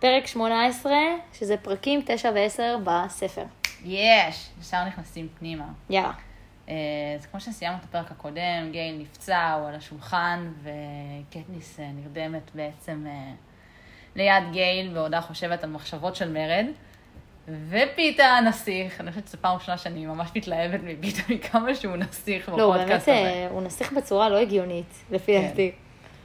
פרק 18, שזה פרקים 9 ו-10 בספר. יש, ישר נכנסים פנימה. יאללה. אה, אז כמו שסיימנו את הפרק הקודם, גייל נפצע, הוא על השולחן, וקטניס אה, נרדמת בעצם אה, ליד גייל, בעודה חושבת על מחשבות של מרד. ופיתה הנסיך, אני חושבת שזו פעם ראשונה שאני ממש מתלהבת מפיתה מכמה שהוא נסיך לא, בפודקאסט באמת, הזה. אה, הוא נסיך בצורה לא הגיונית, לפי כן. דעתי.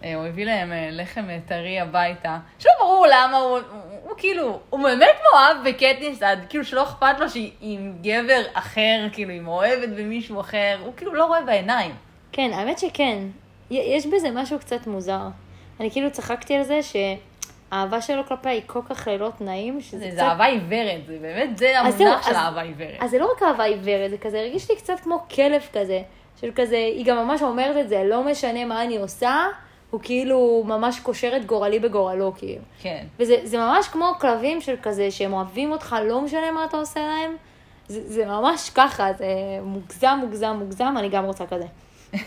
אה, הוא הביא להם לחם טרי הביתה. שלא ברור למה הוא, הוא, הוא כאילו, הוא באמת מאוהב בקטניס עד כאילו שלא אכפת לו שהיא עם גבר אחר, כאילו היא מאוהבת במישהו אחר, הוא כאילו לא רואה בעיניים. כן, האמת שכן. יש בזה משהו קצת מוזר. אני כאילו צחקתי על זה שהאהבה שלו כלפי היא כל כך ללא תנאים, שזה זה, קצת... זה אהבה עיוורת, זה באמת, זה המונח של אהבה עיוורת. אז זה לא רק אהבה עיוורת, זה כזה הרגיש לי קצת כמו כלב כזה, של כזה, היא גם ממש אומרת את זה, לא משנה מה אני עושה, הוא כאילו ממש קושר את גורלי בגורלו, כאילו. כן. וזה זה ממש כמו כלבים של כזה, שהם אוהבים אותך, לא משנה מה אתה עושה להם. זה, זה ממש ככה, זה מוגזם, מוגזם, מוגזם, אני גם רוצה כזה.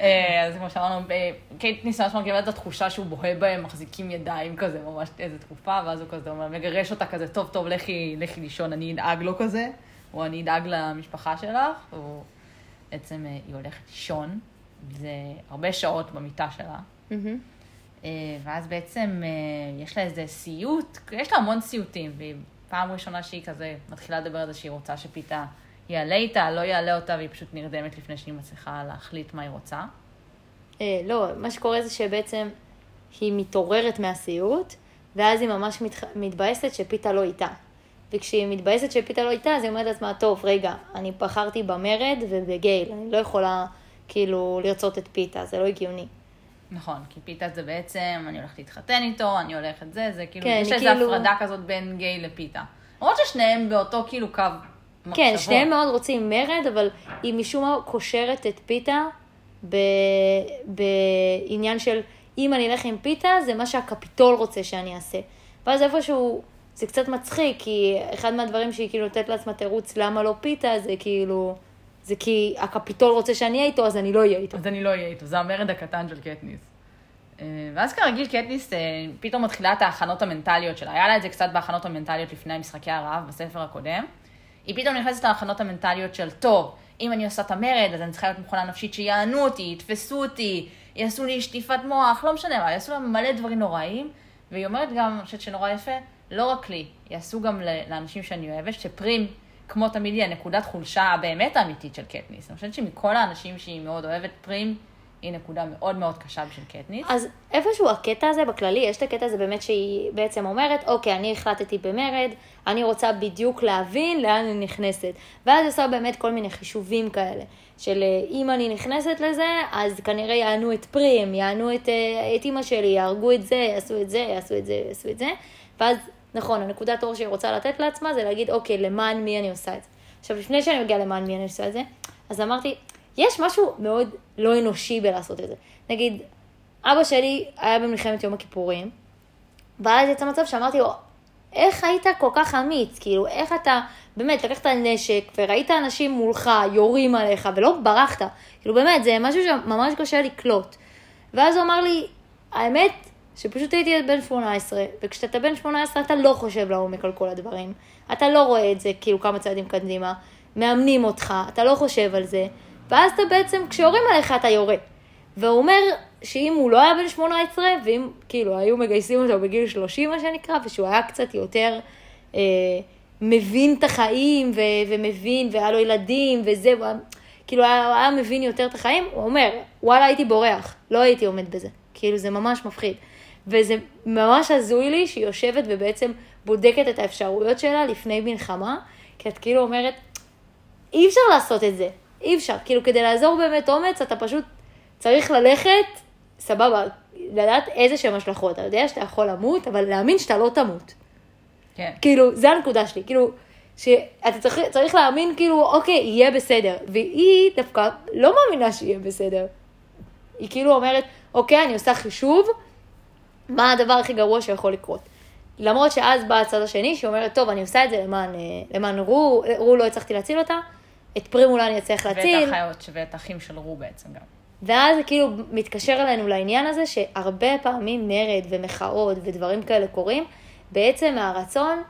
אה, אז כמו שאמרנו, אה, קייט ניסה ממש מגיעה את התחושה שהוא בוהה בהם, מחזיקים ידיים כזה, ממש איזה תקופה, ואז הוא כזה אומר, מגרש אותה כזה, טוב, טוב, לכי, לכי לישון, אני אדאג לו כזה, או אני אדאג למשפחה שלך, והוא בעצם, אה, היא הולכת לישון, זה הרבה שעות במיטה שלה. אה, ואז בעצם אה, יש לה איזה סיוט, יש לה המון סיוטים, והיא פעם ראשונה שהיא כזה מתחילה לדבר על זה שהיא רוצה שפיתה יעלה איתה, לא יעלה אותה, והיא פשוט נרדמת לפני שהיא מצליחה להחליט מה היא רוצה. אה, לא, מה שקורה זה שבעצם היא מתעוררת מהסיוט, ואז היא ממש מתח... מתבאסת שפיתה לא איתה. וכשהיא מתבאסת שפיתה לא איתה, אז היא אומרת לעצמה, טוב, רגע, אני בחרתי במרד ובגייל, אני לא יכולה כאילו לרצות את פיתה, זה לא הגיוני. נכון, כי פיתה זה בעצם, אני הולכת להתחתן איתו, אני הולכת זה, זה כאילו, כן, יש איזו כאילו- הפרדה כזאת בין גיי לפיתה. למרות ששניהם באותו כאילו קו מחשבות. כן, שניהם מאוד רוצים מרד, אבל היא משום מה קושרת את פיתה ב... בעניין של אם אני אלך עם פיתה, זה מה שהקפיטול רוצה שאני אעשה. ואז איפשהו, זה קצת מצחיק, כי אחד מהדברים שהיא כאילו נותנת לעצמה תירוץ למה לא פיתה, זה כאילו, זה כי הקפיטול רוצה שאני אהיה איתו, אז אני לא אהיה איתו. אז אני לא אהיה איתו, זה המרד הקטן של קטניס. אה, ואז כרגיל קטניס אה, פתאום מתחילה את ההכנות המנטליות שלה. היה לה את זה קצת בהכנות המנטליות לפני משחקי הרעב בספר הקודם. היא פתאום נכנסת להכנות המנטליות של, טוב, אם אני עושה את המרד, אז אני צריכה להיות מוכנה נפשית שיענו אותי, יתפסו אותי, יעשו לי שטיפת מוח, לא משנה מה, יעשו לה מלא דברים נוראים. והיא אומרת גם, אני חושבת שנורא יפה, לא רק לי, יעשו גם לאנשים שאני אוהבת, שפרים, כמו תמיד, היא הנקודת חולשה הבאמת האמיתית של קטניס. אני חושבת שמכל האנשים שהיא מאוד אוהבת, פרים היא נקודה מאוד מאוד קשה בשביל קטניס. אז איפשהו הקטע הזה בכללי, יש את הקטע הזה באמת שהיא בעצם אומרת, אוקיי, אני החלטתי במרד, אני רוצה בדיוק להבין לאן אני נכנסת. ואז עושה באמת כל מיני חישובים כאלה, של אה, אם אני נכנסת לזה, אז כנראה יענו את פרים, יענו את, אה, את אימא שלי, יהרגו את זה, יעשו את זה, יעשו את זה, יעשו את זה. ואז, נכון, הנקודת אור שהיא רוצה לתת לעצמה זה להגיד, אוקיי, למען מי אני עושה את זה. עכשיו, לפני שאני מגיעה למען מי אני עושה את זה, אז אמרתי, יש משהו מאוד לא אנושי בלעשות את זה. נגיד, אבא שלי היה במלחמת יום הכיפורים, ואז יצא מצב שאמרתי לו, איך היית כל כך אמיץ? כאילו, איך אתה, באמת, לקחת נשק וראית אנשים מולך יורים עליך ולא ברחת. כאילו, באמת, זה משהו שממש קשה לקלוט. ואז הוא אמר לי, האמת, שפשוט הייתי בן 18, וכשאתה בן 18 אתה לא חושב לעומק על כל הדברים. אתה לא רואה את זה כאילו כמה צעדים קדימה, מאמנים אותך, אתה לא חושב על זה, ואז אתה בעצם, כשיורים עליך אתה יורה. והוא אומר שאם הוא לא היה בן 18, ואם כאילו היו מגייסים אותו בגיל 30 מה שנקרא, ושהוא היה קצת יותר אה, מבין את החיים, ו- ומבין, והיה לו ילדים, וזה, הוא כאילו היה, היה מבין יותר את החיים, הוא אומר, וואלה הייתי בורח, לא הייתי עומד בזה. כאילו זה ממש מפחיד. וזה ממש הזוי לי שהיא יושבת ובעצם בודקת את האפשרויות שלה לפני מלחמה, כי את כאילו אומרת, אי אפשר לעשות את זה, אי אפשר. כאילו, כדי לעזור באמת אומץ, אתה פשוט צריך ללכת, סבבה, לדעת איזה שהם השלכות. אתה יודע שאתה יכול למות, אבל להאמין שאתה לא תמות. כן. כאילו, זה הנקודה שלי. כאילו, שאתה צריך, צריך להאמין, כאילו, אוקיי, יהיה בסדר. והיא דווקא לא מאמינה שיהיה בסדר. היא כאילו אומרת, אוקיי, אני עושה חישוב, מה הדבר הכי גרוע שיכול לקרות. למרות שאז בא הצד השני, שאומרת, טוב, אני עושה את זה למען, אה, למען רו, רו לא הצלחתי להציל אותה, את פרים אולי אני אצליח ואת להציל. האחיות ואת האחים של רו בעצם גם. ואז כאילו מתקשר אלינו לעניין הזה שהרבה פעמים מרד ומחאות ודברים כאלה קורים, בעצם מהרצון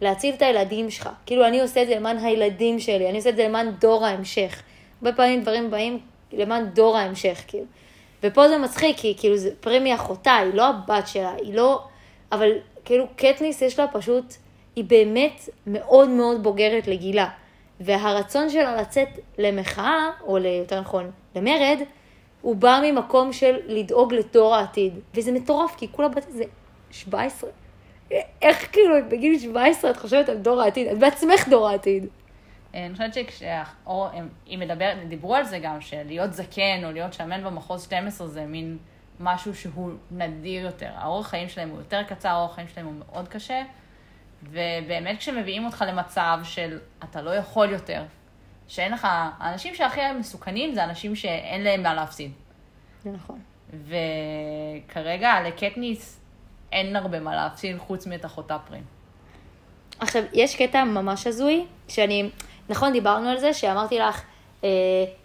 להציל את הילדים שלך. כאילו אני עושה את זה למען הילדים שלי, אני עושה את זה למען דור ההמשך. הרבה פעמים דברים באים למען דור ההמשך, כאילו. ופה זה מצחיק, כי כאילו זה פרמי אחותה, היא לא הבת שלה, היא לא... אבל כאילו קטניס יש לה פשוט, היא באמת מאוד מאוד בוגרת לגילה. והרצון שלה לצאת למחאה, או יותר נכון, למרד, הוא בא ממקום של לדאוג לדור העתיד. וזה מטורף, כי כולה בת איזה 17. איך כאילו בגיל 17 את חושבת על דור העתיד? את בעצמך דור העתיד. אני חושבת שכשאור, היא מדברת, דיברו על זה גם, שלהיות זקן או להיות שמן במחוז 12 זה מין משהו שהוא נדיר יותר. האורח חיים שלהם הוא יותר קצר, האורח חיים שלהם הוא מאוד קשה, ובאמת כשמביאים אותך למצב של אתה לא יכול יותר, שאין לך, האנשים שהכי מסוכנים זה אנשים שאין להם מה להפסיד. נכון. וכרגע לקטניס אין הרבה מה להפסיד חוץ מאת אחותה פרים. עכשיו, יש קטע ממש הזוי, שאני, נכון, דיברנו על זה, שאמרתי לך, אה,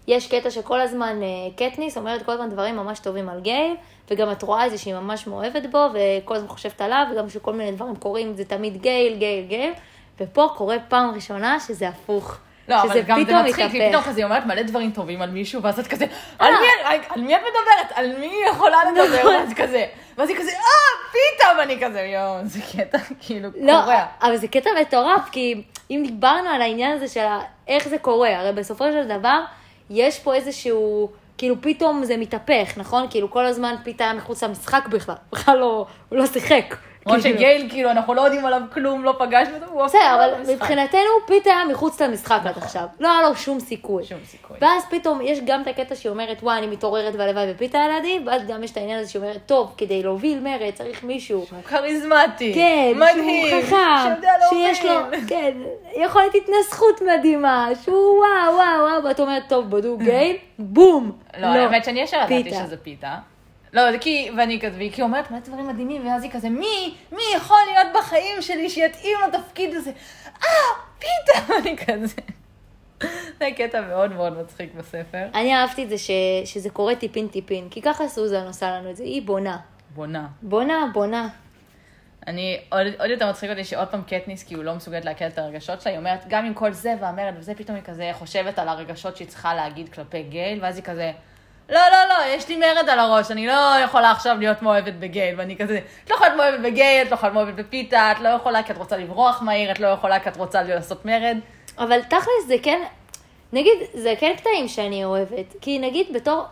יש קטע שכל הזמן אה, קטניס אומרת כל הזמן דברים ממש טובים על גייל, וגם את רואה את זה שהיא ממש מאוהבת בו, וכל הזמן חושבת עליו, וגם שכל מיני דברים קורים, זה תמיד גייל, גייל, גייל, ופה קורה פעם ראשונה שזה הפוך. לא, אבל גם זה מצחיק, כי פתאום כזה היא אומרת מלא דברים טובים על מישהו, ואז את כזה, על מי, על מי את מדברת? על מי היא יכולה לדבר? ואז כזה, ואז היא כזה, אה, פתאום אני כזה, יואו, זה קטע כאילו לא, קורע. אבל זה קטע מטורף, כי אם דיברנו על העניין הזה של איך זה קורה, הרי בסופו של דבר, יש פה איזשהו... כאילו פתאום זה מתהפך, נכון? כאילו כל הזמן פיתה היה מחוץ למשחק בכלל, בכלל לא, הוא לא שיחק. למרות שגייל, כאילו, אנחנו לא יודעים עליו כלום, לא פגשנו אותו, הוא בסדר, אבל מבחינתנו פיתה היה מחוץ למשחק עד נכון. עכשיו. לא היה לו שום סיכוי. שום סיכוי. ואז פתאום יש גם את הקטע שהיא אומרת, וואי, אני מתעוררת והלוואי ופיתה על ידי, ואז גם יש את העניין הזה שהיא אומרת, טוב, כדי להוביל מרד צריך מישהו. הוא כריזמטי, כן, מדהים, שהוא חכם, שיש לו. כן, יכולת התנסחות מדהימה, שהוא וואו, וואו, וואו, ואת אומרת, טוב, בדוק גייל, בום. לא, האמת שאני ישר ידעתי. שזה פיתה. לא, זה כי, ואני כזה, והיא כאילו אומרת מלא דברים מדהימים, ואז היא כזה, מי, מי יכול להיות בחיים שלי שיתאים לתפקיד הזה? אה, פיתה! ואני כזה. זה קטע מאוד מאוד מצחיק בספר. אני אהבתי את זה ש, שזה קורה טיפין טיפין, כי ככה סוזן עושה לנו את זה, היא בונה. בונה. בונה, בונה. אני, עוד, עוד יותר מצחיק אותי שעוד פעם קטניס, כי הוא לא מסוגלת לעכל את הרגשות שלה, היא אומרת, גם עם כל זה והמרד וזה, פתאום היא כזה חושבת על הרגשות שהיא צריכה להגיד כלפי גייל, ואז היא כזה, לא, לא, לא, יש לי מרד על הראש, אני לא יכולה עכשיו להיות מאוהבת בגייל, ואני כזה, את לא יכולה להיות מאוהבת בגייל, את לא יכולה להיות מאוהבת בפיתה, את לא יכולה כי את רוצה לברוח מהעיר, את לא יכולה כי את רוצה לעשות מרד. אבל תכלס זה כן, נגיד, זה כן קטעים שאני אוהבת. כי נגיד בתור,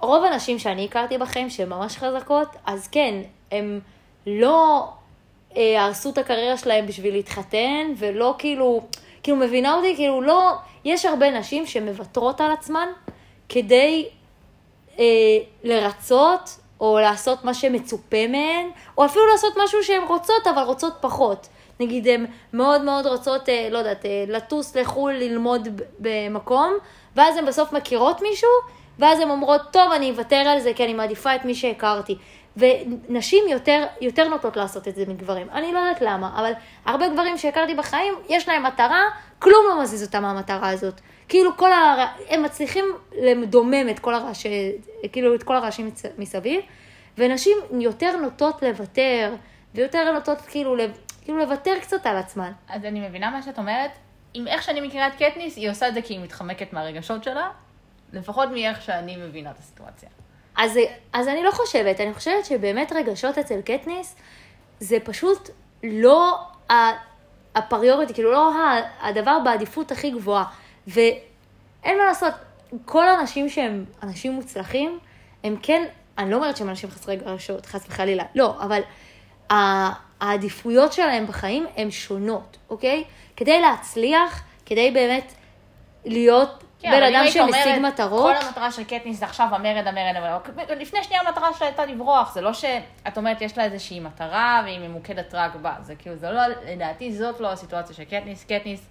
רוב הנשים שאני הכרתי בחיים שהן ממש חזקות, אז כן, הם לא אה, הרסו את הקריירה שלהם בשביל להתחתן, ולא כאילו, כאילו מבינה אותי, כאילו לא, יש הרבה נשים שמוותרות על עצמן כדי אה, לרצות, או לעשות מה שמצופה מהן, או אפילו לעשות משהו שהן רוצות, אבל רוצות פחות. נגיד, הן מאוד מאוד רוצות, אה, לא יודעת, אה, לטוס לחו"ל, ללמוד במקום, ואז הן בסוף מכירות מישהו, ואז הן אומרות, טוב, אני אוותר על זה, כי אני מעדיפה את מי שהכרתי. ונשים יותר, יותר נוטות לעשות את זה מגברים. אני לא יודעת למה, אבל הרבה גברים שהכרתי בחיים, יש להם מטרה, כלום לא מזיז אותם מהמטרה הזאת. כאילו כל הר... הם מצליחים לדומם את כל הרעש, כאילו את כל הרעשים מסביב, ונשים יותר נוטות לוותר, ויותר נוטות כאילו. כאילו לוותר קצת על עצמן. אז אני מבינה מה שאת אומרת. עם איך שאני מכירה את קטניס, היא עושה את זה כי היא מתחמקת מהרגשות שלה, לפחות מאיך שאני מבינה את הסיטואציה. אז, אז אני לא חושבת, אני חושבת שבאמת רגשות אצל קטניס זה פשוט לא ה- הפריוריטי, כאילו לא הדבר בעדיפות הכי גבוהה. ואין מה לעשות, כל האנשים שהם אנשים מוצלחים, הם כן, אני לא אומרת שהם אנשים חסרי רגשות, חס וחלילה, לא, אבל העדיפויות שלהם בחיים הן שונות, אוקיי? כדי להצליח, כדי באמת להיות כן, בן אדם שמשיג מטרות. כל המטרה של קטניס זה עכשיו המרד, המרד, המרד. לפני שנייה המטרה שלה הייתה לברוח, זה לא שאת אומרת יש לה איזושהי מטרה והיא ממוקדת רק בה. זה כאילו, זה לא, לדעתי זאת לא הסיטואציה של קטניס. קטניס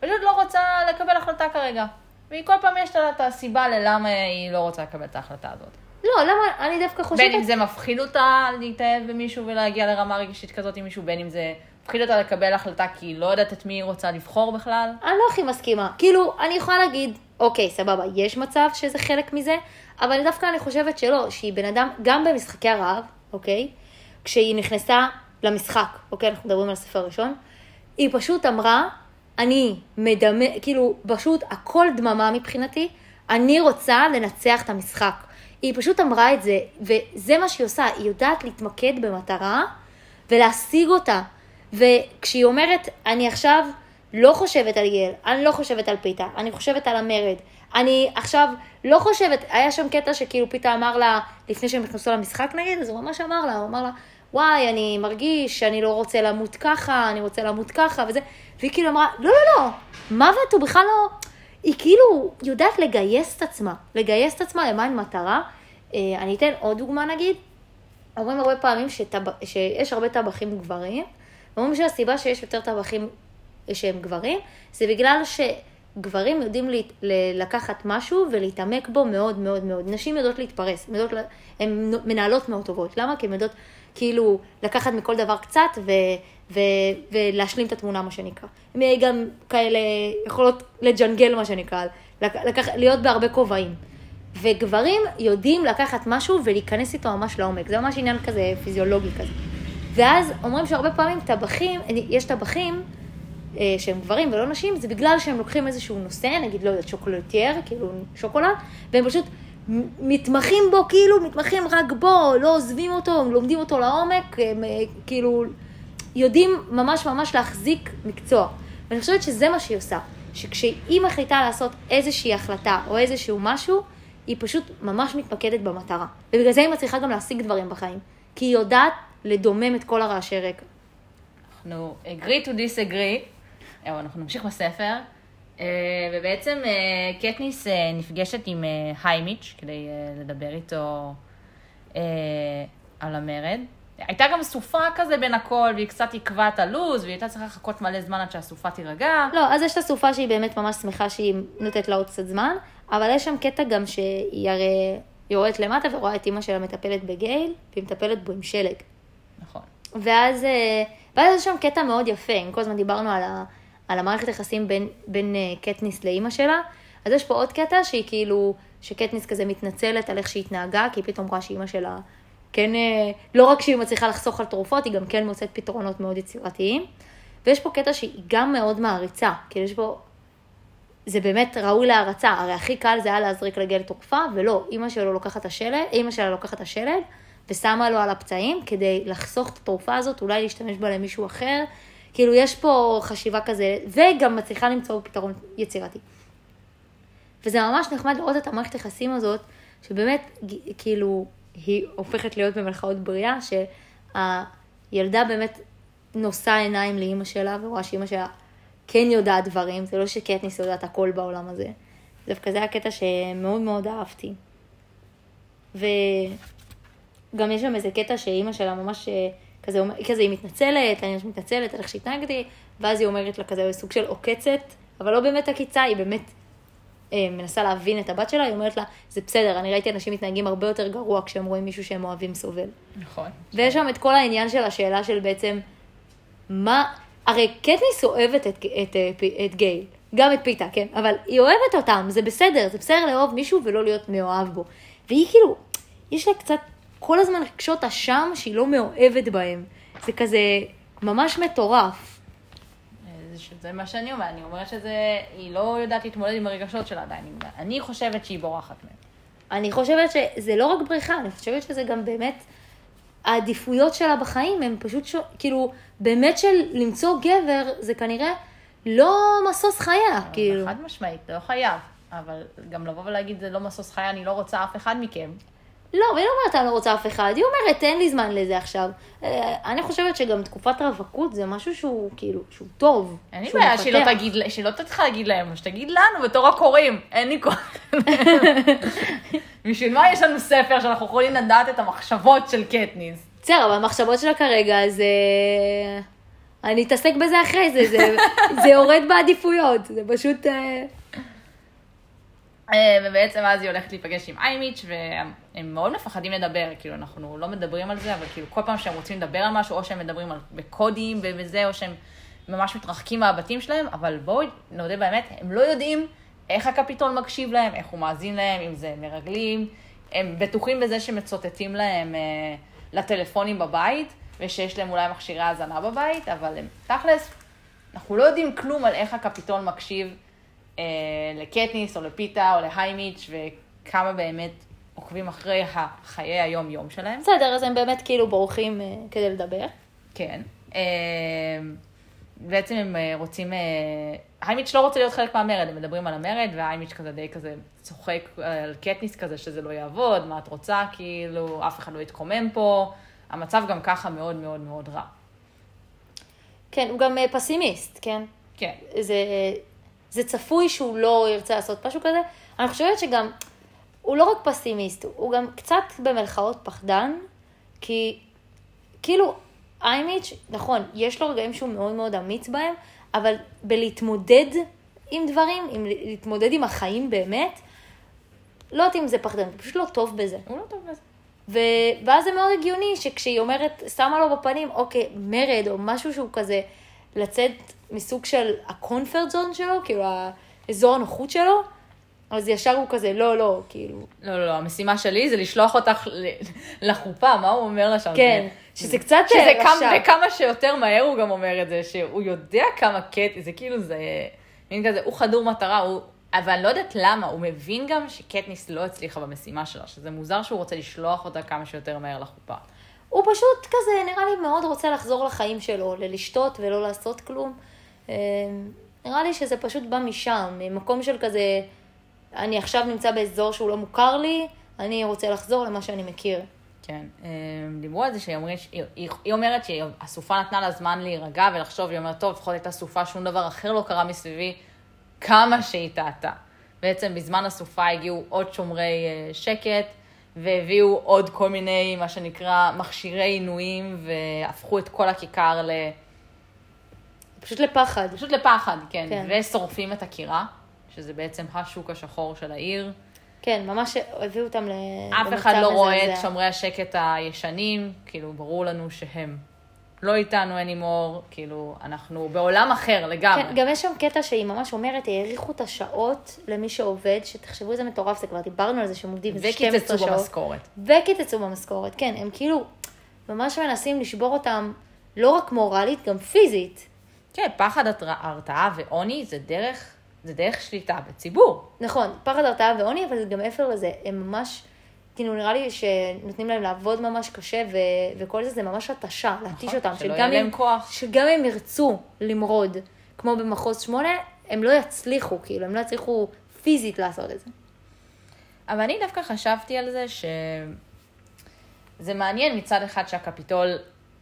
פשוט לא רוצה לקבל החלטה כרגע. והיא כל פעם יש לה את הסיבה ללמה היא לא רוצה לקבל את ההחלטה הזאת. לא, למה, אני דווקא חושבת... בין אם זה מפחיד אותה להתאהב במישהו ולהגיע לרמה רגשית כזאת עם מישהו, בין אם זה מפחיד אותה לקבל החלטה כי היא לא יודעת את מי היא רוצה לבחור בכלל. אני לא הכי מסכימה. כאילו, אני יכולה להגיד, אוקיי, סבבה, יש מצב שזה חלק מזה, אבל דווקא אני חושבת שלא, שהיא בן אדם, גם במשחקי הרעב, אוקיי? כשהיא נכנסה למשחק, אוקיי? אנחנו מדברים על הספר הראשון, היא פשוט אמרה, אני מדמה, כאילו, פשוט הכל דממה מבחינתי, אני רוצה לנצח את המשחק. היא פשוט אמרה את זה, וזה מה שהיא עושה, היא יודעת להתמקד במטרה ולהשיג אותה. וכשהיא אומרת, אני עכשיו לא חושבת על יעל, אני לא חושבת על פיתה, אני חושבת על המרד. אני עכשיו לא חושבת, היה שם קטע שכאילו פיתה אמר לה, לפני שהם נכנסו למשחק נגיד, אז הוא ממש אמר לה, הוא אמר לה, וואי, אני מרגיש שאני לא רוצה למות ככה, אני רוצה למות ככה וזה, והיא כאילו אמרה, לא, לא, לא, מוות הוא בכלל לא, היא כאילו יודעת לגייס את עצמה, לגייס את עצמה למען מטרה. אה, אני אתן עוד דוגמה נגיד, אומרים הרבה פעמים שטב... שיש הרבה טבחים גברים, אומרים שהסיבה שיש יותר טבחים שהם גברים, זה בגלל שגברים יודעים ל... לקחת משהו ולהתעמק בו מאוד מאוד מאוד. נשים יודעות להתפרס, יודעות... הן מנהלות מאוד טובות. למה? כי הן יודעות כאילו לקחת מכל דבר קצת ו... ו... ולהשלים את התמונה, מה שנקרא. הן גם כאלה יכולות לג'נגל, מה שנקרא, לקח... להיות בהרבה כובעים. וגברים יודעים לקחת משהו ולהיכנס איתו ממש לעומק. זה ממש עניין כזה פיזיולוגי כזה. ואז אומרים שהרבה פעמים טבחים, יש טבחים אה, שהם גברים ולא נשים, זה בגלל שהם לוקחים איזשהו נושא, נגיד, לא יודעת, שוקולטייר, כאילו שוקולד, והם פשוט מתמחים בו, כאילו, מתמחים רק בו, לא עוזבים אותו, הם לומדים אותו לעומק, הם אה, כאילו יודעים ממש ממש להחזיק מקצוע. ואני חושבת שזה מה שהיא עושה, שכשהיא מחליטה לעשות איזושהי החלטה או איזשהו משהו, היא פשוט ממש מתמקדת במטרה. ובגלל זה היא מצליחה גם להשיג דברים בחיים. כי היא יודעת לדומם את כל הרעשי רקע. אנחנו agree to disagree, אבל אנחנו נמשיך בספר. אה, ובעצם אה, קטניס אה, נפגשת עם היימיץ' כדי לדבר איתו על המרד. הייתה גם סופה כזה בין הכל, והיא קצת עיכבה את הלו"ז, והיא הייתה צריכה לחכות מלא זמן עד שהסופה תירגע. לא, אז יש את הסופה שהיא באמת ממש שמחה שהיא נותנת לה עוד קצת זמן, אבל יש שם קטע גם שהיא הרי יורדת למטה ורואה את אימא שלה מטפלת בגייל, והיא מטפלת בו עם שלג. נכון. ואז, ואז יש שם קטע מאוד יפה, אם כל הזמן דיברנו על, ה, על המערכת היחסים בין, בין אה, קטניס לאימא שלה, אז יש פה עוד קטע שהיא כאילו, שקטניס כזה מתנצלת על איך שהיא התנהגה, כי היא פתאום רואה שאימא שלה כן, אה, לא רק שהיא מצליחה לחסוך על תרופות, היא גם כן מוצאת פתרונות מאוד יצירתיים. ויש פה קטע שהיא גם מאוד מעריצה, כאילו יש פה, זה באמת ראוי להערצה, הרי הכי קל זה היה להזריק לגל תרופה, ולא, אימא שלו לוקחת את השלד, אימא שלה לוקחת את השלד, ושמה לו על הפצעים כדי לחסוך את התרופה הזאת, אולי להשתמש בה למישהו אחר. כאילו, יש פה חשיבה כזה, וגם מצליחה למצוא פתרון יצירתי. וזה ממש נחמד לראות את המערכת היחסים הזאת, שבאמת, כאילו, היא הופכת להיות במלכאות בריאה, שהילדה באמת נושא עיניים לאימא שלה, ורואה שאימא שלה כן יודעת דברים, זה לא שקטניס יודעת הכל בעולם הזה. דווקא זה הקטע שמאוד מאוד אהבתי. וגם יש שם איזה קטע שאימא שלה ממש אה, כזה, כזה היא מתנצלת, אני מתנצלת על איך שהתנהגתי, ואז היא אומרת לה כזה סוג של עוקצת, אבל לא באמת עקיצה, היא באמת אה, מנסה להבין את הבת שלה, היא אומרת לה, זה בסדר, אני ראיתי אנשים מתנהגים הרבה יותר גרוע כשהם רואים מישהו שהם אוהבים סובל. נכון. ויש שם את כל העניין של השאלה של בעצם, מה, הרי קטניס אוהבת את, את, את, את גייל, גם את פיתה, כן? אבל היא אוהבת אותם, זה בסדר, זה בסדר לאהוב מישהו ולא להיות מאוהב בו. והיא כאילו, יש לה קצת כל הזמן רגשות אשם שהיא לא מאוהבת בהם. זה כזה ממש מטורף. זה מה שאני אומרת, אני אומרת שהיא לא יודעת להתמודד עם הרגשות שלה עדיין. אני חושבת שהיא בורחת מהם. אני חושבת שזה לא רק בריחה, אני חושבת שזה גם באמת, העדיפויות שלה בחיים הם פשוט, ש... כאילו, באמת של למצוא גבר, זה כנראה לא משוש חיה, כאילו. חד משמעית, לא חייב. אבל גם לבוא ולהגיד, זה לא משוש חיה, אני לא רוצה אף אחד מכם. לא, והיא לא אומרת, אני לא רוצה אף אחד, היא אומרת, אין לי זמן לזה עכשיו. אה, אני חושבת שגם תקופת רווקות זה משהו שהוא, כאילו, שהוא טוב. אין לי בעיה שהיא לא תגיד, שהיא לא תתחיל להגיד להם, שתגיד לנו בתור הקוראים, אין לי כוח. בשביל מה יש לנו ספר שאנחנו יכולים לדעת את המחשבות של קטניס? בסדר, אבל המחשבות שלה כרגע זה... אני אתעסק בזה אחרי זה, זה, זה יורד בעדיפויות, זה פשוט... אה, ובעצם אז היא הולכת להיפגש עם איימיץ' והם מאוד מפחדים לדבר, כאילו אנחנו לא מדברים על זה, אבל כאילו כל פעם שהם רוצים לדבר על משהו, או שהם מדברים על, בקודים וזה, או שהם ממש מתרחקים מהבתים שלהם, אבל בואו נודה באמת, הם לא יודעים איך הקפיטול מקשיב להם, איך הוא מאזין להם, אם זה מרגלים, הם בטוחים בזה שמצוטטים להם אה, לטלפונים בבית, ושיש להם אולי מכשירי האזנה בבית, אבל הם תכלס, אנחנו לא יודעים כלום על איך הקפיטול מקשיב לקטניס או לפיתה או להיימיץ' וכמה באמת עוקבים אחרי חיי היום-יום שלהם. בסדר, אז הם באמת כאילו בורחים אה, כדי לדבר. כן. אה, בעצם הם אה, רוצים, אה, היימיץ' לא רוצה להיות חלק מהמרד, הם מדברים על המרד, והיימיץ' כזה די כזה צוחק על קטניס כזה שזה לא יעבוד, מה את רוצה, כאילו, אף אחד לא יתקומם פה, המצב גם ככה מאוד מאוד מאוד רע. כן, הוא גם אה, פסימיסט, כן? כן. זה, זה צפוי שהוא לא ירצה לעשות משהו כזה. אני חושבת שגם, הוא לא רק פסימיסט, הוא גם קצת במלכאות פחדן, כי כאילו, איימיץ', נכון, יש לו רגעים שהוא מאוד מאוד אמיץ בהם, אבל בלהתמודד עם דברים, עם להתמודד עם החיים באמת, לא יודעת אם זה פחדן, הוא פשוט לא טוב בזה. הוא לא טוב בזה. ו... ואז זה מאוד הגיוני שכשהיא אומרת, שמה לו בפנים, אוקיי, מרד או משהו שהוא כזה, לצאת מסוג של הקונפרט זון שלו, כאילו האזור הנוחות שלו, אז ישר הוא כזה, לא, לא, כאילו... לא, לא, לא, המשימה שלי זה לשלוח אותך לחופה, מה הוא אומר לה שם? כן, שזה קצת שזה כמה, וכמה שיותר מהר הוא גם אומר את זה, שהוא יודע כמה קטי, זה כאילו, זה מין כזה, הוא חדור מטרה, הוא... אבל אני לא יודעת למה, הוא מבין גם שקטניס לא הצליחה במשימה שלה, שזה מוזר שהוא רוצה לשלוח אותה כמה שיותר מהר לחופה. הוא פשוט כזה, נראה לי מאוד רוצה לחזור לחיים שלו, ללשתות ולא לעשות כלום. אה, נראה לי שזה פשוט בא משם, ממקום של כזה, אני עכשיו נמצא באזור שהוא לא מוכר לי, אני רוצה לחזור למה שאני מכיר. כן, אה, דיברו על זה שהיא אומרת, היא, אומרת שהסופה נתנה לה זמן להירגע ולחשוב, היא אומרת, טוב, לפחות הייתה סופה, שום דבר אחר לא קרה מסביבי, כמה שהיא טעתה. בעצם בזמן הסופה הגיעו עוד שומרי אה, שקט, והביאו עוד כל מיני, מה שנקרא, מכשירי עינויים, והפכו את כל הכיכר ל... פשוט לפחד. פשוט לפחד, כן. כן. ושורפים את הקירה, שזה בעצם השוק השחור של העיר. כן, ממש הביאו אותם ל... אף אחד לא רואה את שומרי השקט הישנים, כאילו, ברור לנו שהם לא איתנו anymore, כאילו, אנחנו בעולם אחר לגמרי. כן, גם יש שם קטע שהיא ממש אומרת, האריכו את השעות למי שעובד, שתחשבו איזה מטורף זה, כבר דיברנו על זה שהם עובדים 12 שעות. וקיצצו במשכורת. וקיצצו במשכורת, כן, הם כאילו ממש מנסים לשבור אותם, לא רק מורלית, גם פיזית. כן, פחד, הרתעה ועוני זה דרך, זה דרך שליטה בציבור. נכון, פחד, הרתעה ועוני, אבל גם מעבר לזה, הם ממש... כאילו נראה לי שנותנים להם לעבוד ממש קשה, ו- וכל זה זה ממש התשה, נכון, להתיש אותם. שלא יהיה להם כוח. שגם אם ירצו למרוד, כמו במחוז שמונה, הם לא יצליחו, כאילו, הם לא יצליחו פיזית לעשות את זה. אבל אני דווקא חשבתי על זה שזה מעניין מצד אחד שהקפיטול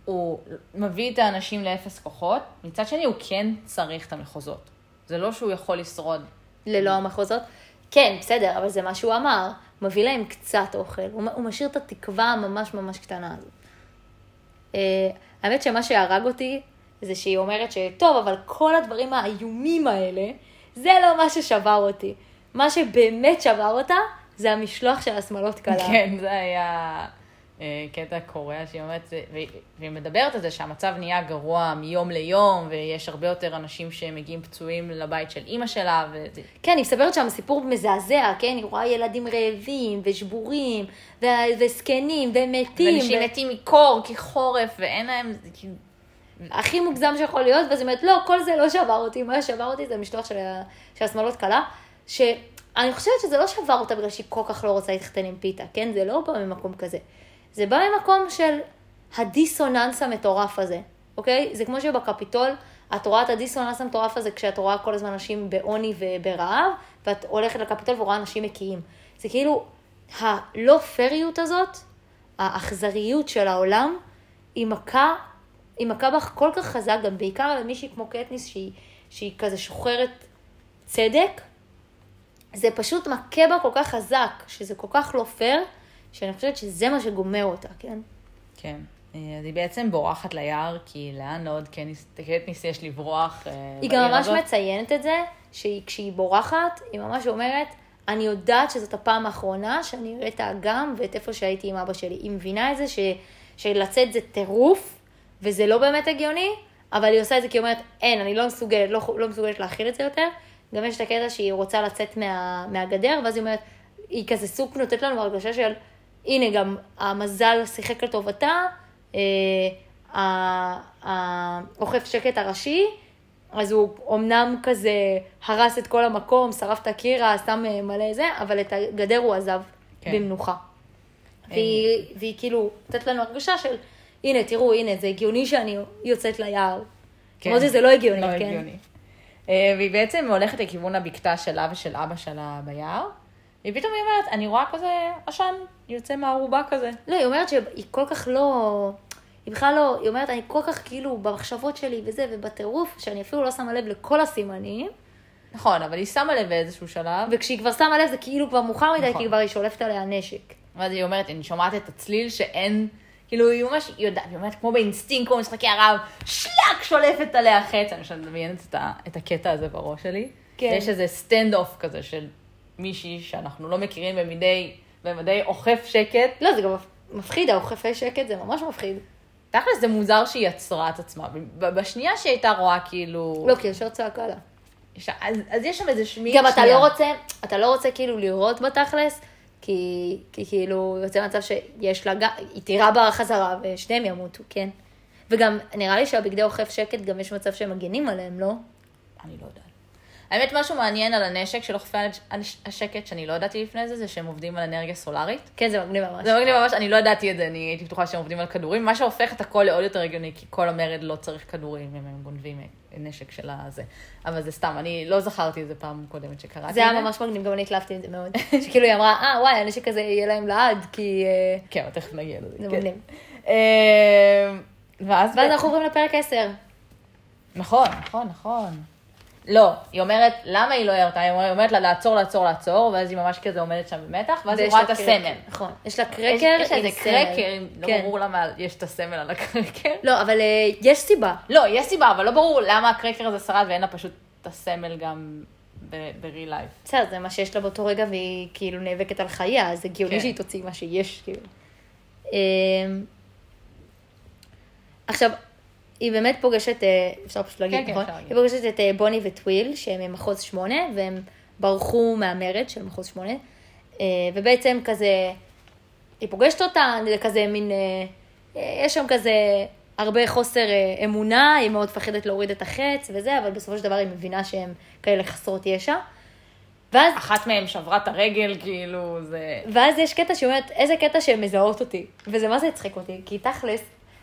הוא מביא את האנשים לאפס כוחות, מצד שני הוא כן צריך את המחוזות. זה לא שהוא יכול לשרוד. ללא המחוזות? כן, בסדר, אבל זה מה שהוא אמר. מביא להם קצת אוכל, הוא, הוא משאיר את התקווה הממש ממש קטנה הזאת. Uh, האמת שמה שהרג אותי זה שהיא אומרת שטוב, אבל כל הדברים האיומים האלה, זה לא מה ששבר אותי. מה שבאמת שבר אותה, זה המשלוח של השמאלות קלה. כן, זה היה... אה, קטע קורע שהיא אומרת, והיא מדברת על זה שהמצב נהיה גרוע מיום ליום, ויש הרבה יותר אנשים שמגיעים פצועים לבית של אימא שלה. ו... כן, היא מספרת שם סיפור מזעזע, כן? היא רואה ילדים רעבים ושבורים, ו... וזקנים ומתים. ואנשים ו... מתים מקור, כי חורף, ואין להם... כאילו- הכי מוגזם שיכול להיות, ואז היא אומרת, לא, כל זה לא שבר אותי, מה ששבר אותי זה המשלוח של, של השמאלות קלה, שאני חושבת שזה לא שבר אותה בגלל שהיא כל כך לא רוצה להתחתן עם פיתה, כן? זה לא בא ממקום כזה. זה בא ממקום של הדיסוננס המטורף הזה, אוקיי? זה כמו שבקפיטול, את רואה את הדיסוננס המטורף הזה כשאת רואה כל הזמן אנשים בעוני וברעב, ואת הולכת לקפיטול ורואה אנשים מקיאים. זה כאילו, הלא פריות הזאת, האכזריות של העולם, היא מכה, היא מכה בך כל כך חזק, גם בעיקר למישהי כמו קטניס, שהיא, שהיא כזה שוחרת צדק, זה פשוט מכה בה כל כך חזק, שזה כל כך לא פייר, שאני חושבת שזה מה שגומר אותה, כן? כן. אז היא בעצם בורחת ליער, כי לאן עוד קטניס יש לברוח אה, היא גם ממש הזאת? מציינת את זה, שכשהיא בורחת, היא ממש אומרת, אני יודעת שזאת הפעם האחרונה שאני אראה את האגם ואת איפה שהייתי עם אבא שלי. היא מבינה את זה ש, שלצאת זה טירוף, וזה לא באמת הגיוני, אבל היא עושה את זה כי היא אומרת, אין, אני לא מסוגלת, לא, לא מסוגלת להכיל את זה יותר. גם יש את הקטע שהיא רוצה לצאת מה, מהגדר, ואז היא אומרת, היא כזה סוג נותנת לנו הרגשה של, הנה, גם המזל שיחק לטובתה, אה, האוכף שקט הראשי, אז הוא אמנם כזה הרס את כל המקום, שרף את הקיר, שם אה, מלא זה, אבל את הגדר הוא עזב כן. במנוחה. והיא, והיא כאילו נותנת לנו הרגשה של, הנה, תראו, הנה, זה הגיוני שאני יוצאת ליער. כן. למרות שזה לא הגיוני, לא כן? הגיוני. אה, והיא בעצם הולכת לכיוון הבקתה שלה ושל אבא שלה ביער, והיא פתאום היא אומרת, אני רואה כזה עשן יוצא מהערובה כזה. לא, היא אומרת שהיא כל כך לא... היא בכלל לא... היא אומרת, אני כל כך כאילו במחשבות שלי וזה, ובטירוף, שאני אפילו לא שמה לב לכל הסימנים, נכון, אבל היא שמה לב באיזשהו שלב, וכשהיא כבר שמה לב זה כאילו כבר מאוחר מדי, נכון. כי כבר היא שולפת עליה נשק. ואז היא אומרת, אני שומעת את הצליל שאין, כאילו היא ממש יודעת, היא אומרת כמו באינסטינקט, כמו במשחקי הרב, שלק שולפת עליה חץ, אני עכשיו מדמיינת את, ה- את הקטע הזה בראש שלי. כן. יש איזה standoff כזה של מישהי שאנחנו לא מכירים במדי, במדי אוכף שקט. לא, זה גם מפחיד, האוכפי שקט זה ממש מפחיד. תכל'ס זה מוזר שהיא יצרה את עצמה. בשנייה שהיא הייתה רואה כאילו... לא, כי ישר צעקה לה. יש- אז, אז יש שם איזה שמי... גם אתה שנייה. לא רוצה, אתה לא רוצה כאילו לראות בתכלס, כי, כי כאילו יוצא מצב שיש לה, ג- היא תירה בה חזרה ושניהם ימותו, כן? וגם נראה לי שהבגדי אוכף שקט גם יש מצב שהם מגנים עליהם, לא? אני לא יודעת. האמת, משהו מעניין על הנשק של אוכפי השקט, שאני לא ידעתי לפני זה, זה שהם עובדים על אנרגיה סולארית. כן, זה מגניב ממש. זה מגניב ממש, אני לא ידעתי את זה, אני הייתי בטוחה שהם עובדים על כדורים, מה שהופך את הכל לעוד יותר הגיוני, כי כל המרד לא צריך כדורים, אם הם גונבים נשק של הזה. אבל זה סתם, אני לא זכרתי את זה פעם קודמת שקראתי את זה היה ממש מגניב, גם אני התלהבתי עם זה מאוד. שכאילו היא אמרה, אה, וואי, הנשק הזה יהיה להם לעד, כי... אה, כן, אבל תכף נגיע לזה. זה כן. מגניב. אה. ואז אנחנו עוברים לפרק 10. נכון, נכון, נכון. לא, היא אומרת, למה היא לא הרתה? היא אומרת לה לעצור, לעצור, לעצור, ואז היא ממש כזה עומדת שם במתח, ואז היא רואה את. הסמל. נכון. יש לה קרקר יש איזה. קרקר, לא כן. ברור למה יש את הסמל על הקרקר. לא, אבל אה, יש סיבה. לא, יש סיבה, אבל לא ברור למה הקרקר הזה שרד ואין לה פשוט את הסמל גם ב-real life. בסדר, זה מה שיש לה באותו רגע, והיא כאילו נאבקת על חייה, אז הגיוני כן. שהיא תוציא מה שיש, כאילו. אמ, עכשיו, היא באמת פוגשת, אה, אפשר פשוט להגיד, כן, כן, נכון? להגיד. היא פוגשת את אה, בוני וטוויל, שהם ממחוז שמונה, והם ברחו מהמרד של מחוז שמונה, אה, ובעצם כזה, היא פוגשת אותה, זה כזה מין, יש שם כזה הרבה חוסר אמונה, היא מאוד מפחדת להוריד את החץ וזה, אבל בסופו של דבר היא מבינה שהם כאלה חסרות ישע. ואז אחת מהן שברה את הרגל, כאילו, זה... ואז יש קטע שאומרת, איזה קטע שהן מזהות אותי. וזה מה זה הצחיק אותי, כי תכלס,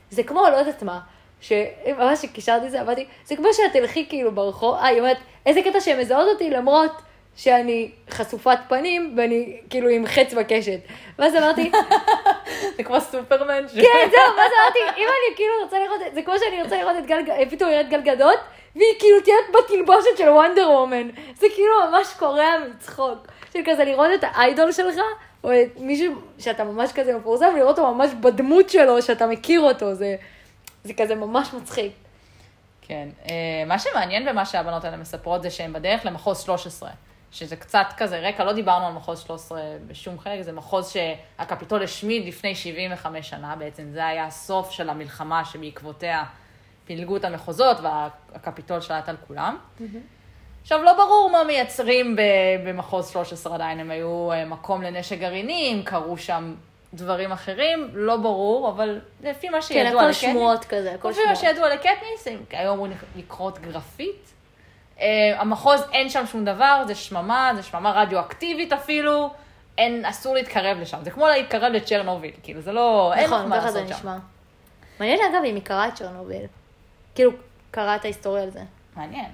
זה כמו, לא יודעת מה, שממש קישרתי את זה, אמרתי, זה כמו שאת תלכי כאילו ברחוב, אה, היא אומרת, איזה קטע שהן מזהות אותי למרות שאני חשופת פנים ואני כאילו עם חץ בקשת. ואז אמרתי, זה כמו סופרמן. כן, זהו, ואז אמרתי, אם אני כאילו רוצה לראות, את- זה כמו שאני רוצה לראות את גל, ג- פתאום ירד גל גדות, והיא כאילו תהיה בתלבושת של וונדר וומן. זה כאילו ממש קורע מצחוק. של כזה לראות את האיידול שלך, או את מישהו שאתה ממש כזה מפורסם, ולראות אותו ממש בדמות שלו, שאתה מכיר אותו, זה, זה כזה ממש מצחיק. כן. אה, מה שמעניין במה שהבנות האלה מספרות זה שהן בדרך למחוז 13, שזה קצת כזה רקע, לא דיברנו על מחוז 13 בשום חלק, זה מחוז שהקפיטול השמיד לפני 75 שנה, בעצם זה היה הסוף של המלחמה שבעקבותיה פילגו את המחוזות והקפיטול שלט על כולם. עכשיו, לא ברור מה מייצרים במחוז 13 עדיין, הם היו אה, מקום לנשק גרעינים, קרו שם דברים אחרים, לא ברור, אבל לפי מה כן, שידוע הכל לקטניס, שמועות כזה, הכל לפי מה שמועות. שידוע לקטניס, הם היו אמורים לקרות גרפית. אה, המחוז, אין שם שום דבר, זה שממה, זה שממה רדיואקטיבית אפילו, אין, אסור להתקרב לשם. זה כמו להתקרב לצ'רנוביל, כאילו, זה לא, נכון, מה ככה זה לעשות שם. נשמע. מעניין אגב אם היא קראה את צ'רנוביל. כאילו, קראה את ההיסטוריה על זה. מעניין.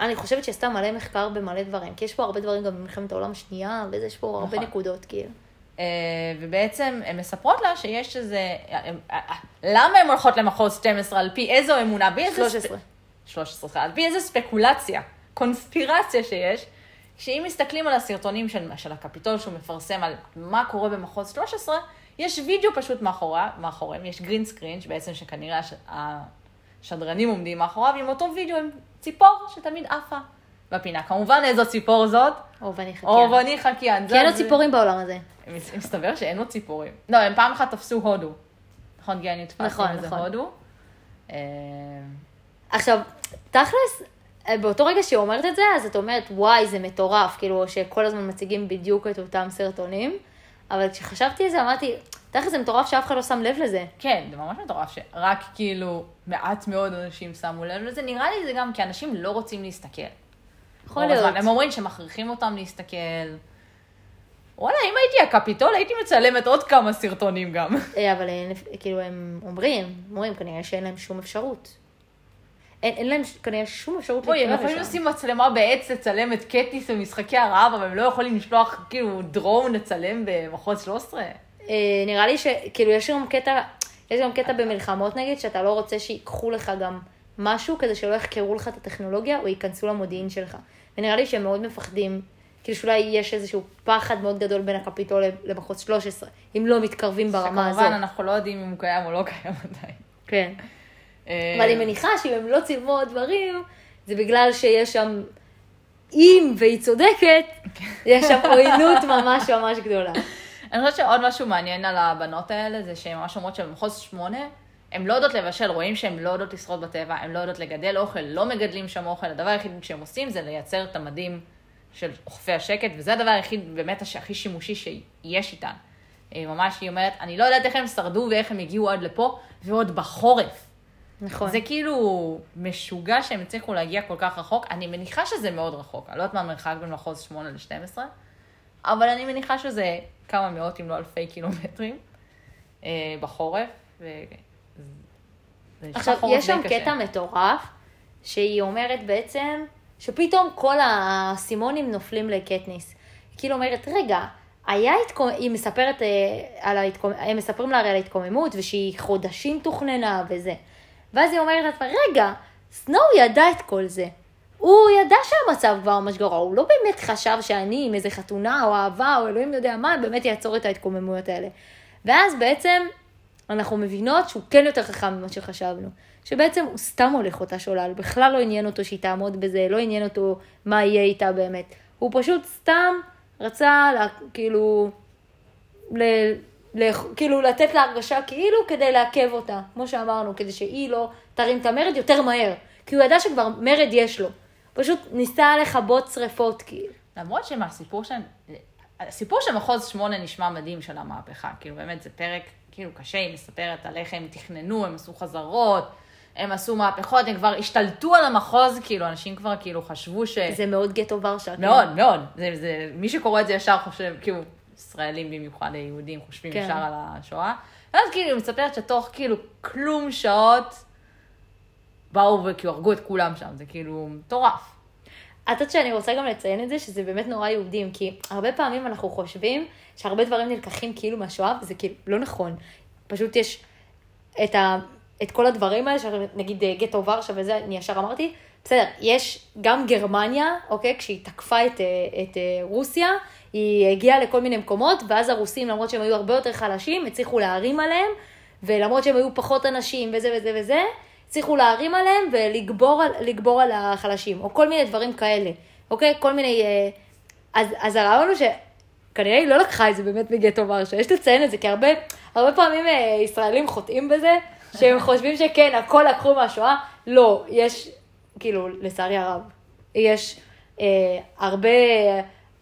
אני חושבת שהיא עשתה מלא מחקר במלא דברים, כי יש פה הרבה דברים גם במלחמת העולם השנייה, ויש פה הרבה נכון. נקודות, כאילו. אה, ובעצם הן מספרות לה שיש איזה... למה הן הולכות למחוז 12? על פי איזו אמונה? באיזה... 13. 13, סליחה, על פי איזה ספקולציה, קונספירציה שיש, שאם מסתכלים על הסרטונים של, של הקפיטול שהוא מפרסם על מה קורה במחוז 13, יש וידאו פשוט מאחורה, מאחוריהם, יש גרין סקרין, שבעצם שכנראה הש, השדרנים עומדים מאחוריו, עם אותו וידאו עם ציפור שתמיד עפה בפינה. כמובן איזו ציפור זאת, אורבני חקיין. אורבני חקיין. כי אין לו ציפורים בעולם הזה. מס- מסתבר שאין לו ציפורים. לא, הם פעם אחת תפסו הודו. נכון, גיאני, תפסתם נכון, איזה נכון. הודו? אה, עכשיו, תכלס, באותו רגע שהיא אומרת את זה, אז את אומרת, וואי, זה מטורף, כאילו, שכל הזמן מציגים בדיוק את אותם סרטונים. אבל כשחשבתי על זה, אמרתי, תכף זה מטורף שאף אחד לא שם לב לזה. כן, זה ממש מטורף שרק כאילו מעט מאוד אנשים שמו לב לזה. נראה לי זה גם כי אנשים לא רוצים להסתכל. יכול. להיות. הם אומרים שמכריחים אותם להסתכל. וואלה, אם הייתי הקפיטול, הייתי מצלמת עוד כמה סרטונים גם. אה, אבל אין, כאילו, הם אומרים, אומרים, כנראה שאין להם שום אפשרות. אין, אין להם כנראה שום אפשרות בואי, הם להתקרב יכולים לשם. לשים מצלמה בעץ לצלם את קטיס במשחקי הרעב, אבל הם לא יכולים לשלוח כאילו דרון לצלם במחוז 13. אה, נראה לי שכאילו יש גם קטע, יש גם קטע במלחמות נגיד, שאתה לא רוצה שיקחו לך גם משהו כדי שלא יחקרו לך את הטכנולוגיה או ייכנסו למודיעין שלך. ונראה לי שהם מאוד מפחדים, כאילו שאולי יש איזשהו פחד מאוד גדול בין הקפיטול למחוז 13, אם לא מתקרבים ברמה הזאת. שכמובן אנחנו לא יודעים אם הוא קיים או לא קיים עדיין. כן. אה, אבל אני מניחה שאם הם לא צילמו עוד דברים, זה בגלל שיש שם, אם והיא צודקת, יש שם עוינות ממש ממש גדולה. אני חושבת שעוד משהו מעניין על הבנות האלה, זה שהן ממש אומרות שבמחוז שמונה, הן לא יודעות לבשל, רואים שהן לא יודעות לשרוד בטבע, הן לא יודעות לגדל אוכל, לא מגדלים שם אוכל, הדבר היחיד שהם עושים זה לייצר את המדים של אוכפי השקט, וזה הדבר היחיד באמת הכי שימושי שיש איתן. אה, ממש היא אומרת, אני לא יודעת איך הם שרדו ואיך הם הגיעו עד לפה, ועוד בחורף. נכון. זה כאילו משוגע שהם הצליחו להגיע כל כך רחוק. אני מניחה שזה מאוד רחוק. אני לא יודעת מה המרחק בין מחוז 8 ל-12, אבל אני מניחה שזה כמה מאות אם לא אלפי קילומטרים אה, בחורף. ו... עכשיו, יש שם קשה. קטע מטורף, שהיא אומרת בעצם, שפתאום כל האסימונים נופלים לקטניס. כאילו אומרת, רגע, היה התקומ... היא מספרת אה, על ההתקומ... הם מספרים לה הרי על ההתקוממות, ושהיא חודשים תוכננה וזה. ואז היא אומרת לעצמה, רגע, סנואו ידע את כל זה. הוא ידע שהמצב כבר ממש גרוע, הוא לא באמת חשב שאני עם איזה חתונה או אהבה או אלוהים יודע מה, באמת יעצור את ההתקוממויות האלה. ואז בעצם אנחנו מבינות שהוא כן יותר חכם ממה שחשבנו. שבעצם הוא סתם הולך אותה שולל, בכלל לא עניין אותו שהיא תעמוד בזה, לא עניין אותו מה יהיה איתה באמת. הוא פשוט סתם רצה לה, כאילו, ל, ל, כאילו לתת לה הרגשה כאילו כדי לעכב אותה, כמו שאמרנו, כדי שהיא לא תרים את המרד יותר מהר. כי הוא ידע שכבר מרד יש לו. פשוט ניסה לכבות שריפות, כאילו. למרות שמהסיפור של... הסיפור של מחוז שמונה נשמע מדהים של המהפכה. כאילו באמת זה פרק כאילו קשה, היא מספרת על איך הם תכננו, הם עשו חזרות, הם עשו מהפכות, הם כבר השתלטו על המחוז, כאילו אנשים כבר כאילו חשבו ש... זה מאוד גטו ורשה. כאילו. מאוד, מאוד. זה, זה, מי שקורא את זה ישר חושב, כאילו, ישראלים במיוחד, יהודים, חושבים כן. ישר על השואה. ואז כאילו, היא מספרת שתוך כאילו כלום שעות, באו וכאילו הרגו את כולם שם, זה כאילו מטורף. את יודעת שאני רוצה גם לציין את זה, שזה באמת נורא יהודים, כי הרבה פעמים אנחנו חושבים שהרבה דברים נלקחים כאילו מהשואה, וזה כאילו לא נכון. פשוט יש את, ה, את כל הדברים האלה, שנגיד אה, גטו ורשה וזה, אני ישר אמרתי, בסדר, יש גם גרמניה, אוקיי, כשהיא תקפה את, אה, את אה, רוסיה, היא הגיעה לכל מיני מקומות, ואז הרוסים, למרות שהם היו הרבה יותר חלשים, הצליחו להרים עליהם, ולמרות שהם היו פחות אנשים וזה וזה וזה, הצליחו להרים עליהם ולגבור לגבור על החלשים, או כל מיני דברים כאלה, אוקיי? כל מיני... אה, אז, אז הרעיון הוא שכנראה היא לא לקחה את זה באמת מגטו ורשה, יש לציין את זה, כי הרבה, הרבה פעמים אה, ישראלים חוטאים בזה, שהם חושבים שכן, הכל לקחו מהשואה, לא, יש, כאילו, לצערי הרב, יש אה, הרבה,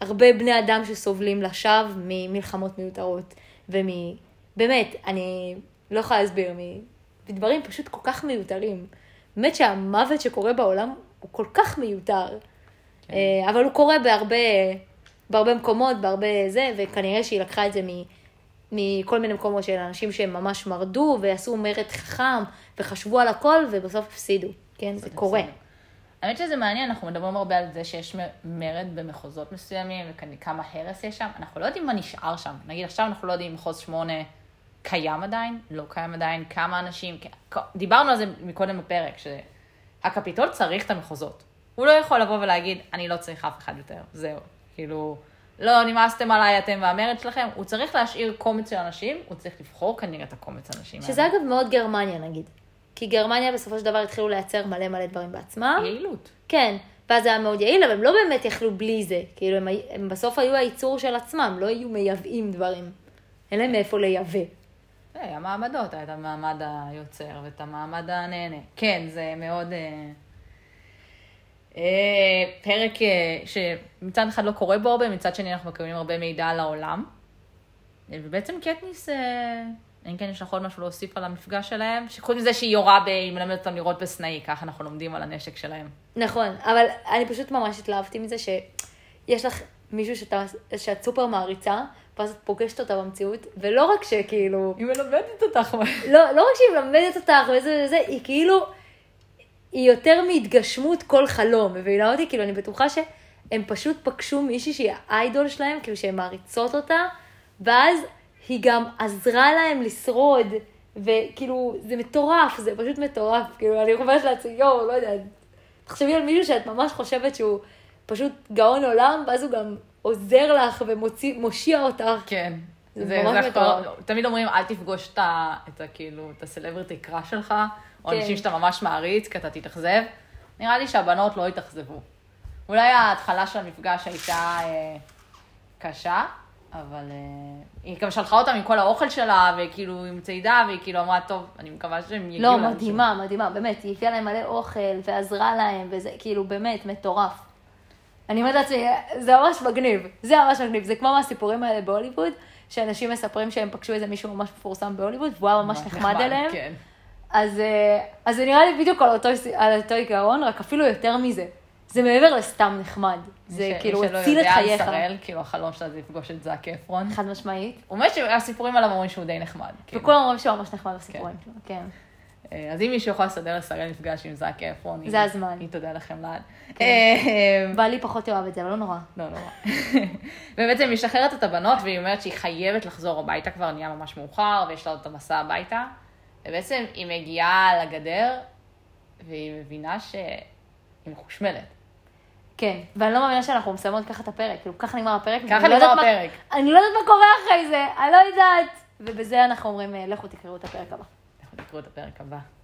הרבה בני אדם שסובלים לשווא ממלחמות מיותרות, ומ... באמת, אני לא יכולה להסביר, מדברים פשוט כל כך מיותרים. באמת שהמוות שקורה בעולם הוא כל כך מיותר. כן. אבל הוא קורה בהרבה, בהרבה מקומות, בהרבה זה, וכנראה שהיא לקחה את זה מ, מכל מיני מקומות של אנשים שהם ממש מרדו ועשו מרד חכם וחשבו על הכל ובסוף הפסידו. כן, זה קורה. האמת שזה מעניין, אנחנו מדברים הרבה על זה שיש מרד במחוזות מסוימים, וכמה הרס יש שם. אנחנו לא יודעים מה נשאר שם. נגיד עכשיו אנחנו לא יודעים מחוז שמונה קיים עדיין, לא קיים עדיין, כמה אנשים, דיברנו על זה מקודם בפרק, שהקפיטול צריך את המחוזות. הוא לא יכול לבוא ולהגיד, אני לא צריך אף אחד יותר, זהו. כאילו, לא נמאסתם עליי אתם והמרד שלכם, הוא צריך להשאיר קומץ של אנשים, הוא צריך לבחור כנראה את הקומץ האנשים האלה. שזה אגב מאוד גרמניה נגיד. כי גרמניה בסופו של דבר התחילו לייצר מלא מלא דברים בעצמם. יעילות. כן, ואז זה היה מאוד יעיל, אבל הם לא באמת יכלו בלי זה. כאילו, הם, הם בסוף היו הייצור של עצמם, לא היו מייבאים דברים. אין להם מאיפה לייבא. היה מעמדות, היה את המעמד היוצר ואת המעמד הנהנה. כן, זה מאוד... אה, אה, פרק שמצד אחד לא קורה בו הרבה, מצד שני אנחנו מקבלים הרבה מידע על העולם. ובעצם קטניס, אם כן יש לך עוד משהו להוסיף על המפגש שלהם, שחוץ מזה שהיא יורה, ב- היא מלמדת אותם לירות בסנאי, ככה אנחנו לומדים על הנשק שלהם. נכון, אבל אני פשוט ממש התלהבתי מזה שיש לך מישהו שאת סופר מעריצה, ואז את פוגשת אותה במציאות, ולא רק שכאילו, היא מלמדת אותך. לא, לא רק שהיא מלמדת אותך וזה וזה, היא כאילו, היא יותר מהתגשמות כל חלום, מבינה אותי? כאילו, אני בטוחה שהם פשוט פגשו מישהי שהיא האיידול שלהם, כאילו שהן מעריצות אותה, ואז היא גם עזרה להם לשרוד, וכאילו, זה מטורף, זה פשוט מטורף, כאילו, אני אומרת לעצמי, יואו, לא יודעת, תחשבי על מישהו שאת ממש חושבת שהוא פשוט גאון עולם, ואז הוא גם עוזר לך ומושיע אותך. כן. זה זה, ממש מטורף. תמיד אומרים, אל תפגוש את ה... את ה כאילו, את הסלבריטי קראש שלך, או כן. אנשים שאתה ממש מעריץ, כי אתה תתאכזב. נראה לי שהבנות לא יתאכזבו. אולי ההתחלה של המפגש הייתה אה, קשה, אבל אה, היא גם שלחה אותם עם כל האוכל שלה, וכאילו עם צידה, והיא כאילו אמרה, טוב, אני מקווה שהם יגיעו לא, לאנשהו." מדהימה, מדהימה, באמת, היא הביאה להם מלא אוכל ועזרה להם, וזה כאילו באמת מטורף. אני אומרת לעצמי, זה ממש מגניב, זה ממש מגניב, זה כמו מהסיפורים האלה בהוליווד, שאנשים מספרים שהם פגשו איזה מישהו ממש מפורסם בהוליווד, והוא היה ממש נחמד אליהם, כן. אז, אה, אז זה נראה לי בדיוק על אותו, על אותו עיקרון, רק אפילו יותר מזה. זה מעבר לסתם נחמד, זה מי ש- כאילו מי שלא הציל את יודע על חייך. שראל, כאילו החלום שלה זה לפגוש את זאק אפרון. חד משמעית. הוא אומר שהסיפורים עליו אומרים שהוא די נחמד. כאילו. וכולם אומרים שהוא ממש נחמד בסיפורים שלו, כן. אה, אז אם מישהו יכול לסדר לשראל מפגש עם זאק אפרון, זה הזמן. היא תודה לכם לעד. כן. אה, בעלי פחות יאהב את זה, אבל לא נורא. לא, לא. ובעצם היא משחררת את הבנות, והיא אומרת שהיא חייבת לחזור הביתה, כבר נהיה ממש מאוחר, ויש לה עוד את המסע הביתה. ובעצם היא מגיעה לגדר, והיא מבינה שהיא מחושמלת. כן, ואני לא מאמינה שאנחנו מסיימות ככה את הפרק, כאילו ככה נגמר הפרק. ככה לא נגמר הפרק. אני לא יודעת מה קורה אחרי זה, אני לא יודעת. ובזה אנחנו אומרים, אה, לכו תקראו את הפרק הבא. נקראו את הפרק הבא.